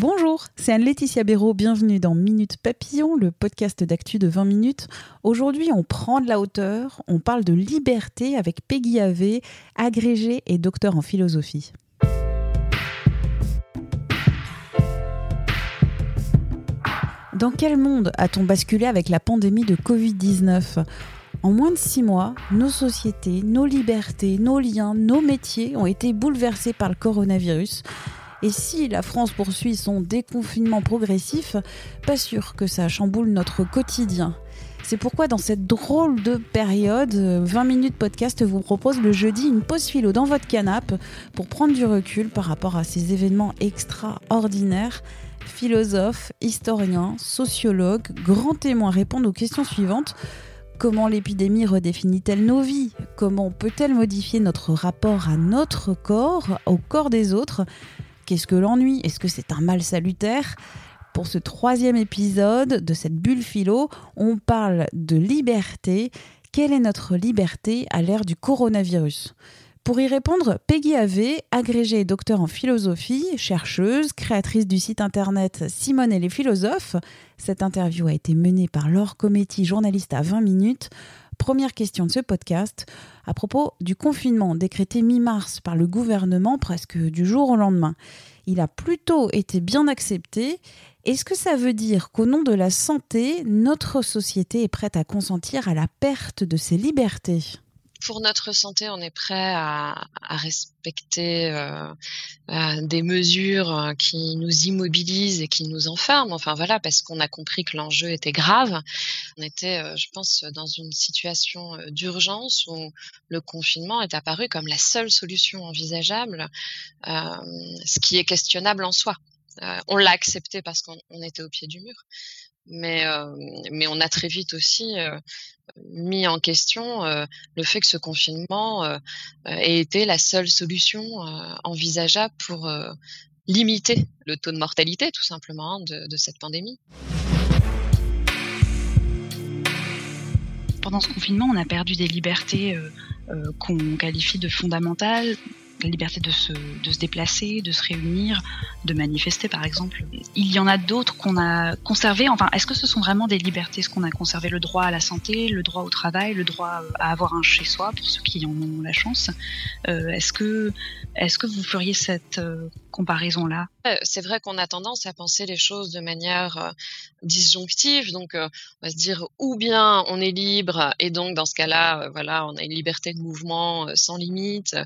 Bonjour, c'est Anne-Laetitia Béraud. Bienvenue dans Minute Papillon, le podcast d'actu de 20 minutes. Aujourd'hui, on prend de la hauteur, on parle de liberté avec Peggy Ave, agrégée et docteur en philosophie. Dans quel monde a-t-on basculé avec la pandémie de Covid-19 En moins de six mois, nos sociétés, nos libertés, nos liens, nos métiers ont été bouleversés par le coronavirus. Et si la France poursuit son déconfinement progressif, pas sûr que ça chamboule notre quotidien. C'est pourquoi dans cette drôle de période, 20 minutes podcast vous propose le jeudi une pause philo dans votre canapé pour prendre du recul par rapport à ces événements extraordinaires philosophes, historiens, sociologues, grands témoins répondent aux questions suivantes. Comment l'épidémie redéfinit-elle nos vies? Comment peut-elle modifier notre rapport à notre corps, au corps des autres? Qu'est-ce que l'ennui? Est-ce que c'est un mal salutaire? Pour ce troisième épisode de cette bulle philo, on parle de liberté. Quelle est notre liberté à l'ère du coronavirus? Pour y répondre, Peggy Ave, agrégée et docteur en philosophie, chercheuse, créatrice du site internet Simone et les philosophes. Cette interview a été menée par Laure Cometti, journaliste à 20 minutes. Première question de ce podcast à propos du confinement décrété mi-mars par le gouvernement presque du jour au lendemain. Il a plutôt été bien accepté. Est-ce que ça veut dire qu'au nom de la santé, notre société est prête à consentir à la perte de ses libertés? Pour notre santé, on est prêt à, respecter euh, euh, des mesures euh, qui nous immobilisent et qui nous enferment. Enfin voilà, parce qu'on a compris que l'enjeu était grave. On était, je pense, dans une situation d'urgence où le confinement est apparu comme la seule solution envisageable, ce qui est questionnable en soi. on l'a accepté parce qu'on était au pied du mur mais mais on a très vite aussi mis en question le fait que ce confinement ait été la seule solution envisageable pour limiter le taux de mortalité tout simplement hein, de, cette pandémie. Pendant ce confinement, on a perdu des libertés euh, euh, qu'on qualifie de fondamentales, la liberté de se, de se déplacer, de se réunir, de manifester par exemple. Il y en a d'autres qu'on a conservées. Enfin, est-ce que ce sont vraiment des libertés Est-ce qu'on a conservé? Le droit à la santé, le droit au travail, le droit à avoir un chez-soi pour ceux qui en ont la chance euh, Est-ce que, est-ce que vous feriez cette euh, comparaison-là? C'est vrai qu'on a tendance à penser les choses de manière euh, disjonctive. Donc, euh, on va se dire ou bien on est libre et donc dans ce cas-là, voilà, on a une liberté de mouvement sans limite,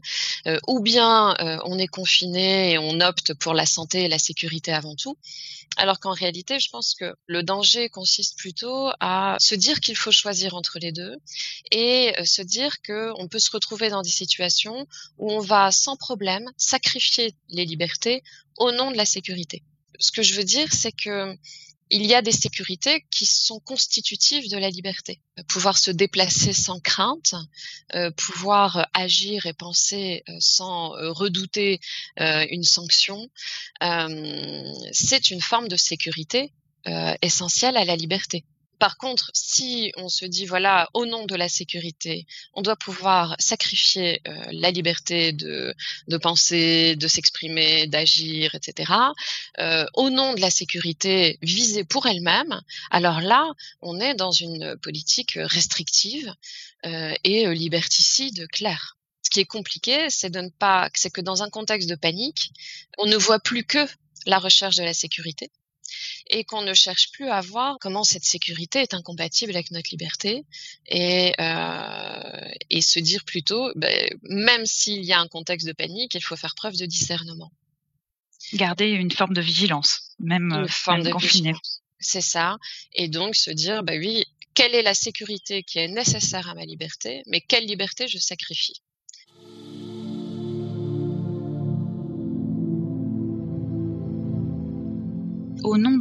ou bien on est confiné et on opte pour la santé et la sécurité avant tout. Alors qu'en réalité, je pense que le danger consiste plutôt à se dire qu'il faut choisir entre les deux et se dire qu'on peut se retrouver dans des situations où on va sans problème sacrifier les libertés au nom de la sécurité. Ce que je veux dire, c'est que il y a des sécurités qui sont constitutives de la liberté. Pouvoir se déplacer sans crainte, euh, pouvoir agir et penser euh, sans euh, redouter une sanction, c'est une forme de sécurité essentielle à la liberté. Par contre, si on se dit, voilà, au nom de la sécurité, on doit pouvoir sacrifier euh, la liberté de, penser, de s'exprimer, d'agir, etc., euh, au nom de la sécurité visée pour elle-même, alors là, on est dans une politique restrictive euh, et liberticide claire. Ce qui est compliqué, c'est de ne pas, c'est que dans un contexte de panique, on ne voit plus que la recherche de la sécurité et qu'on ne cherche plus à voir comment cette sécurité est incompatible avec notre liberté et, euh, et se dire plutôt, ben, même s'il y a un contexte de panique, il faut faire preuve de discernement. Garder une forme de vigilance, même, une euh, forme de confiné. C'est ça. Et donc se dire, bah oui, quelle est la sécurité qui est nécessaire à ma liberté, mais quelle liberté je sacrifie?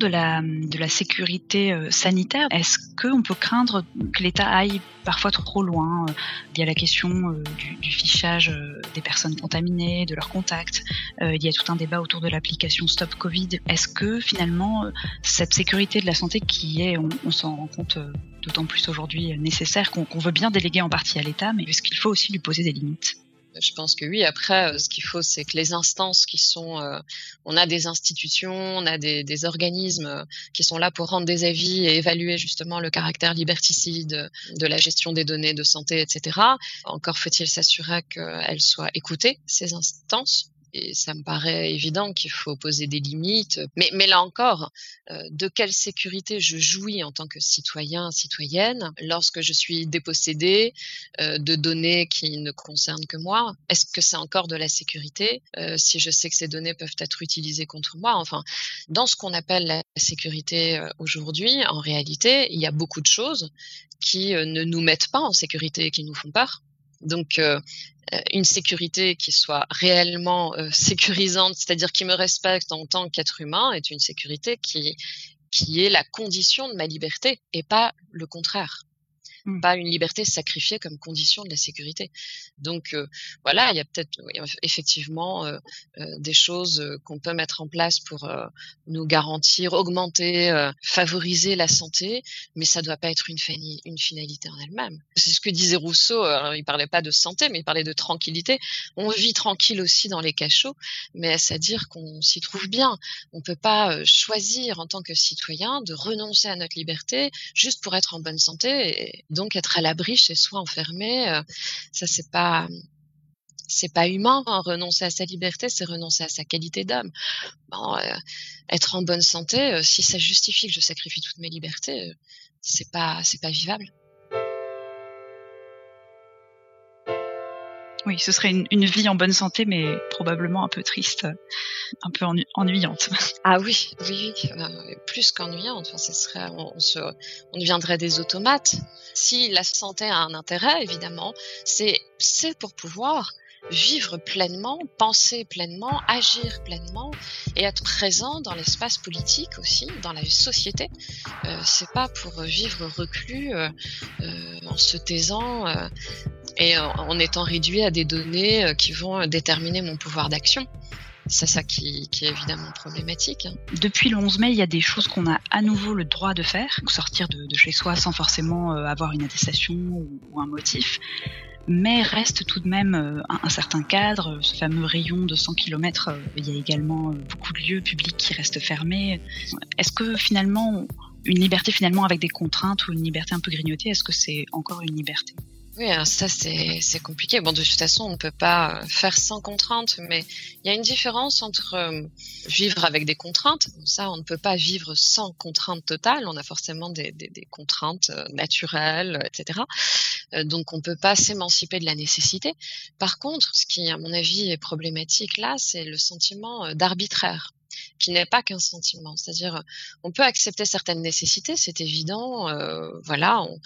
De la, de la sécurité euh, sanitaire, est-ce qu'on peut craindre que l'État aille parfois trop loin Il y a la question du, du, fichage des personnes contaminées, de leurs contacts. il y a tout un débat autour de l'application Stop Covid. Est-ce que finalement, cette sécurité de la santé qui est, on, s'en rend compte d'autant plus aujourd'hui nécessaire, qu'on veut bien déléguer en partie à l'État, mais est-ce qu'il faut aussi lui poser des limites? Je pense que oui. Après, euh, ce qu'il faut, c'est que les instances qui sont, euh, on a des institutions, on a des, des, organismes euh, qui sont là pour rendre des avis et évaluer justement le caractère liberticide de la gestion des données de santé, etc. Encore faut-il s'assurer qu'elles soient écoutées, ces instances, et ça me paraît évident qu'il faut poser des limites. Mais, là encore, euh, de quelle sécurité je jouis en tant que citoyen, citoyenne, lorsque je suis dépossédé euh, de données qui ne concernent que moi? Est-ce que c'est encore de la sécurité? Euh, si je sais que ces données peuvent être utilisées contre moi Enfin, dans ce qu'on appelle la sécurité euh, aujourd'hui, en réalité, il y a beaucoup de choses qui ne nous mettent pas en sécurité et qui nous font peur. Donc, euh, euh, une sécurité qui soit réellement euh, sécurisante, c'est-à-dire qui me respecte en tant qu'être humain, est une sécurité qui, qui est la condition de ma liberté et pas le contraire. Mmh. pas une liberté sacrifiée comme condition de la sécurité. Donc euh, voilà, il y a peut-être effectivement euh, euh, des choses qu'on peut mettre en place pour nous garantir, augmenter, favoriser la santé, mais ça doit pas être une, finalité en elle-même. C'est ce que disait Rousseau. Alors, il parlait pas de santé, mais il parlait de tranquillité. On vit tranquille aussi dans les cachots, mais c'est à dire qu'on s'y trouve bien? On peut pas choisir en tant que citoyen de renoncer à notre liberté juste pour être en bonne santé. Donc être à l'abri chez soi enfermé, euh, ça c'est pas c'est pas humain. Hein. Renoncer à sa liberté, c'est renoncer à sa qualité d'homme. Euh, être en bonne santé, euh, si ça justifie que je sacrifie toutes mes libertés, c'est pas c'est pas vivable. Ce serait une, vie en bonne santé, mais probablement un peu triste, un peu ennuyante. Ah oui, oui, plus qu'ennuyante. Enfin, ce serait, on, se, deviendrait des automates. Si la santé a un intérêt, évidemment, c'est c'est pour pouvoir vivre pleinement, penser pleinement, agir pleinement et être présent dans l'espace politique aussi, dans la société. Euh, c'est pas pour vivre reclus euh, euh en se taisant euh, et en, étant réduit à des données euh, qui vont déterminer mon pouvoir d'action. C'est ça qui, est évidemment problématique. Hein. Depuis le 11 mai, il y a des choses qu'on a à nouveau le droit de faire, sortir de, chez soi sans forcément avoir une attestation ou, un motif mais reste tout de même euh, un, certain cadre, ce fameux rayon de 100 km, euh, il y a également euh, beaucoup de lieux publics qui restent fermés. Est-ce que finalement, une liberté finalement avec des contraintes ou une liberté un peu grignotée, est-ce que c'est encore une liberté? Oui, ça c'est compliqué. Bon, de toute façon, on ne peut pas faire sans contraintes, mais il y a une différence entre euh, vivre avec des contraintes. ça, on ne peut pas vivre sans contraintes totales. On a forcément des, contraintes euh, naturelles, etc. Euh, donc, on ne peut pas s'émanciper de la nécessité. Par contre, ce qui, à mon avis, est problématique là, c'est le sentiment d'arbitraire qui n'est pas qu'un sentiment. C'est-à-dire, on peut accepter certaines nécessités, c'est évident. Euh, voilà, on,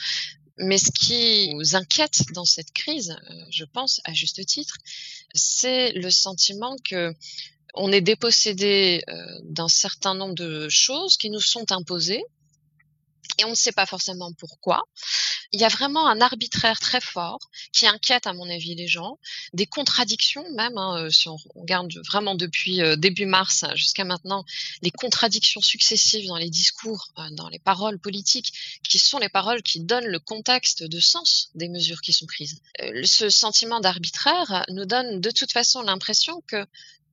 mais ce qui nous inquiète dans cette crise, euh, je pense à juste titre, c'est le sentiment que on est dépossédé euh, d'un certain nombre de choses qui nous sont imposées et on ne sait pas forcément pourquoi. Il y a vraiment un arbitraire très fort qui inquiète à mon avis les gens, des contradictions même, hein, euh, si on regarde vraiment depuis euh, début mars jusqu'à maintenant, les contradictions successives dans les discours, euh, dans les paroles politiques, qui sont les paroles qui donnent le contexte de sens des mesures qui sont prises. ce sentiment d'arbitraire nous donne de toute façon l'impression que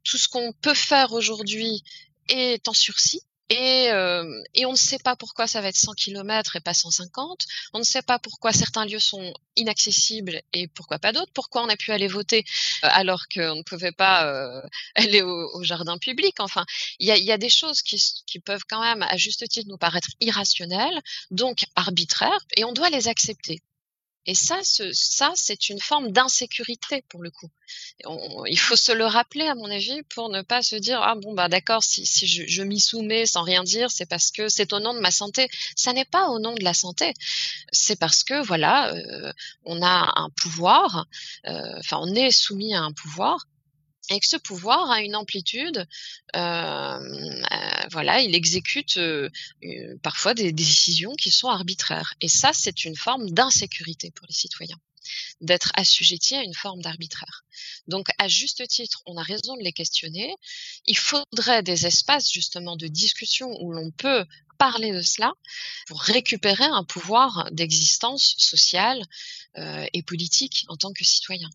tout ce qu'on peut faire aujourd'hui est en sursis et, euh, et, on ne sait pas pourquoi ça va être 100 km et pas 150. On ne sait pas pourquoi certains lieux sont inaccessibles et pourquoi pas d'autres. Pourquoi on a pu aller voter euh, alors qu'on ne pouvait pas euh, aller au, jardin public? Enfin, il y a, y a, des choses qui, qui, peuvent quand même, à juste titre, nous paraître irrationnelles, donc arbitraires, et on doit les accepter. Et ça, ce, ça, c'est une forme d'insécurité pour le coup. il faut se le rappeler, à mon avis, pour ne pas se dire ah bon bah d'accord, si, je m'y soumets sans rien dire, c'est parce que c'est au nom de ma santé. Ça n'est pas au nom de la santé. C'est parce que voilà, euh, on a un pouvoir. Euh, enfin, on est soumis à un pouvoir et que ce pouvoir a une amplitude, euh, euh, voilà, il exécute euh, parfois des, décisions qui sont arbitraires. Et ça, c'est une forme d'insécurité pour les citoyens, d'être assujettis à une forme d'arbitraire. Donc, à juste titre, on a raison de les questionner. Il faudrait des espaces justement de discussion où l'on peut parler de cela pour récupérer un pouvoir d'existence sociale et politique en tant que citoyen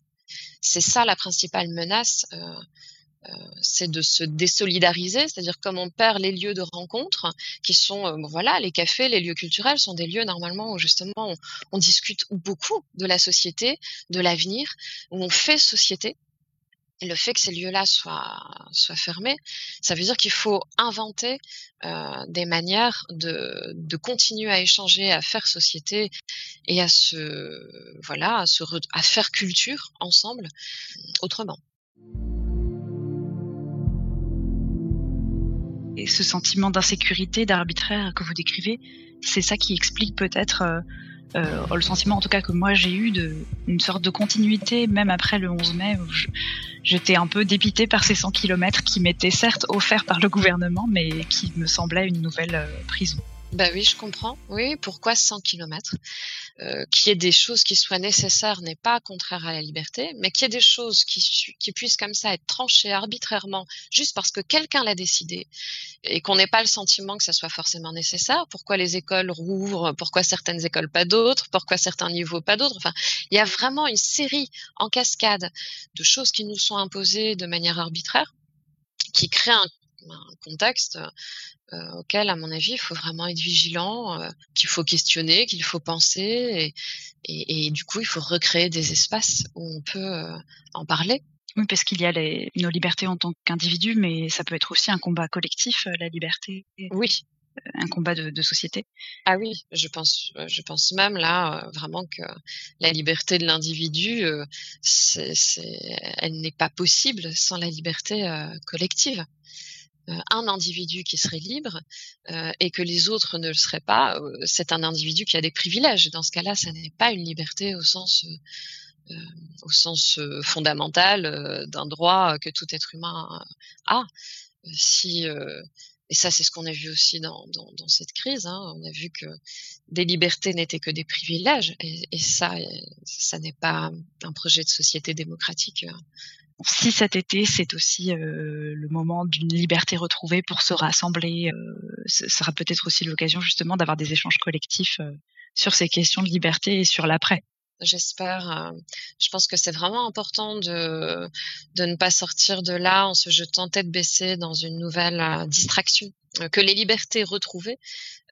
c'est ça la principale menace. Euh, euh, c'est de se désolidariser, c'est-à-dire comme on perd les lieux de rencontre, qui sont, euh, voilà, les cafés, les lieux culturels sont des lieux normalement où justement on, on discute beaucoup de la société, de l'avenir, où on fait société le fait que ces lieux-là soient, fermés, ça veut dire qu'il faut inventer euh, des manières de, continuer à échanger, à faire société et à se voilà, à, se faire culture ensemble autrement. Et ce sentiment d'insécurité, d'arbitraire que vous décrivez, c'est ça qui explique peut-être euh, euh, le sentiment en tout cas que moi j'ai eu de une sorte de continuité même après le 11 mai où j'étais un peu dépité par ces 100 km qui m'étaient certes offerts par le gouvernement mais qui me semblaient une nouvelle euh, prison. Bah oui, je comprends. Oui, pourquoi 100 km euh, Qu'il y ait des choses qui soient nécessaires n'est pas contraire à la liberté, mais qu'il y ait des choses qui, puissent comme ça être tranchées arbitrairement juste parce que quelqu'un l'a décidé et qu'on n'ait pas le sentiment que ça soit forcément nécessaire. Pourquoi les écoles rouvrent? Pourquoi certaines écoles pas d'autres? Pourquoi certains niveaux pas d'autres? Enfin, il y a vraiment une série en cascade de choses qui nous sont imposées de manière arbitraire qui crée un un contexte euh, auquel, à mon avis, il faut vraiment être vigilant, euh, qu'il faut questionner, qu'il faut penser, et, et, du coup, il faut recréer des espaces où on peut euh, en parler. Oui, parce qu'il y a les, nos libertés en tant qu'individu, mais ça peut être aussi un combat collectif, la liberté. Oui. Un combat de, de, société. Ah oui, je pense, je pense même là vraiment que la liberté de l'individu, elle n'est pas possible sans la liberté collective. Euh, un individu qui serait libre euh, et que les autres ne le seraient pas, euh, c'est un individu qui a des privilèges. Dans ce cas-là, ça n'est pas une liberté au sens fondamental d'un droit que tout être humain a. Et ça, c'est ce qu'on a vu aussi dans, cette crise. Hein. On a vu que des libertés n'étaient que des privilèges, et, et ça, ça n'est pas un projet de société démocratique si cet été c'est aussi euh, le moment d'une liberté retrouvée pour se rassembler, euh, ce sera peut-être aussi l'occasion justement d'avoir des échanges collectifs euh, sur ces questions de liberté et sur l'après. J'espère. je pense que c'est vraiment important de, de ne pas sortir de là en se jetant tête baissée dans une nouvelle distraction. Que les libertés retrouvées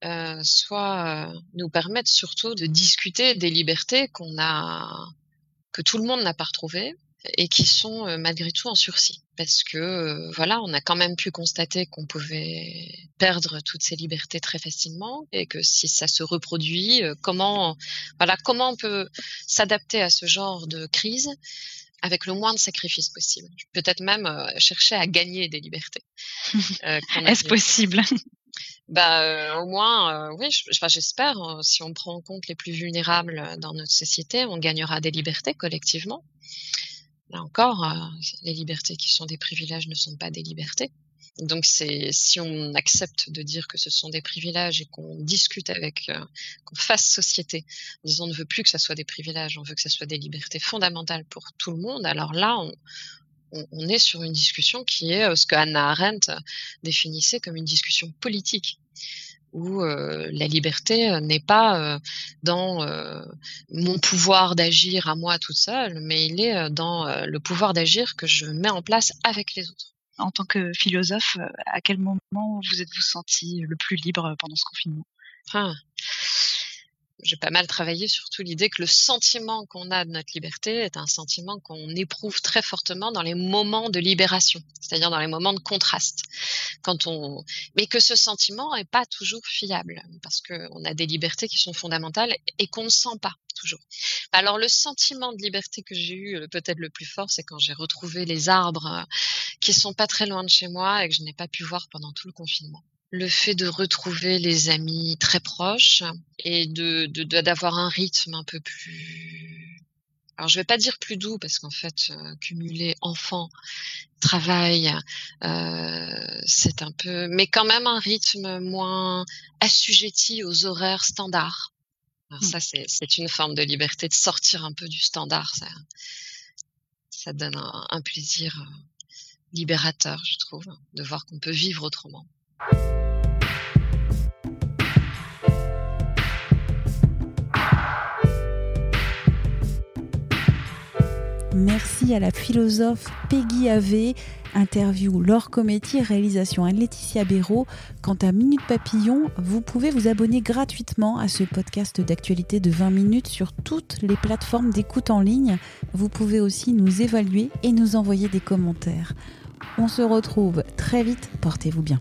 euh, soit nous permettent surtout de discuter des libertés qu'on a que tout le monde n'a pas retrouvées et qui sont euh, malgré tout en sursis parce que euh, voilà, on a quand même pu constater qu'on pouvait perdre toutes ces libertés très facilement et que si ça se reproduit, euh, comment voilà, comment on peut s'adapter à ce genre de crise avec le moins de sacrifices possible. Peut-être même chercher à gagner des libertés. Est-ce possible? Bah, au moins, oui, j'espère. Hein, si on prend en compte les plus vulnérables dans notre société, on gagnera des libertés collectivement. Là encore, euh, les libertés qui sont des privilèges ne sont pas des libertés. Donc c'est si on accepte de dire que ce sont des privilèges et qu'on discute avec, euh, qu'on fasse société, en disant on ne veut plus que ça soit des privilèges, on veut que ça soit des libertés fondamentales pour tout le monde. Alors là, on est sur une discussion qui est euh, ce que Hannah Arendt définissait comme une discussion politique où euh, la liberté euh, n'est pas euh, dans mon pouvoir d'agir à moi toute seule, mais il est dans le pouvoir d'agir que je mets en place avec les autres. En tant que philosophe, à quel moment vous êtes-vous senti le plus libre pendant ce confinement? Ah j'ai pas mal travaillé surtout l'idée que le sentiment qu'on a de notre liberté est un sentiment qu'on éprouve très fortement dans les moments de libération, c'est-à-dire dans les moments de contraste. Quand on, mais que ce sentiment est pas toujours fiable parce qu'on a des libertés qui sont fondamentales et qu'on ne sent pas toujours. Alors le sentiment de liberté que j'ai eu euh, peut-être le plus fort, c'est quand j'ai retrouvé les arbres euh, qui sont pas très loin de chez moi et que je n'ai pas pu voir pendant tout le confinement le fait de retrouver les amis très proches et de d'avoir un rythme un peu plus alors je vais pas dire plus doux parce qu'en fait cumuler enfant travail c'est un peu mais quand même un rythme moins assujetti aux horaires standards. Alors mmh. ça c'est une forme de liberté de sortir un peu du standard. Ça ça donne un plaisir libérateur je trouve de voir qu'on peut vivre autrement Merci à la philosophe Peggy Ave, interview Laure Cometti, réalisation Anne-Laetitia Béraud. Quant à Minute Papillon, vous pouvez vous abonner gratuitement à ce podcast d'actualité de 20 minutes sur toutes les plateformes d'écoute en ligne. Vous pouvez aussi nous évaluer et nous envoyer des commentaires. On se retrouve très vite, portez-vous bien.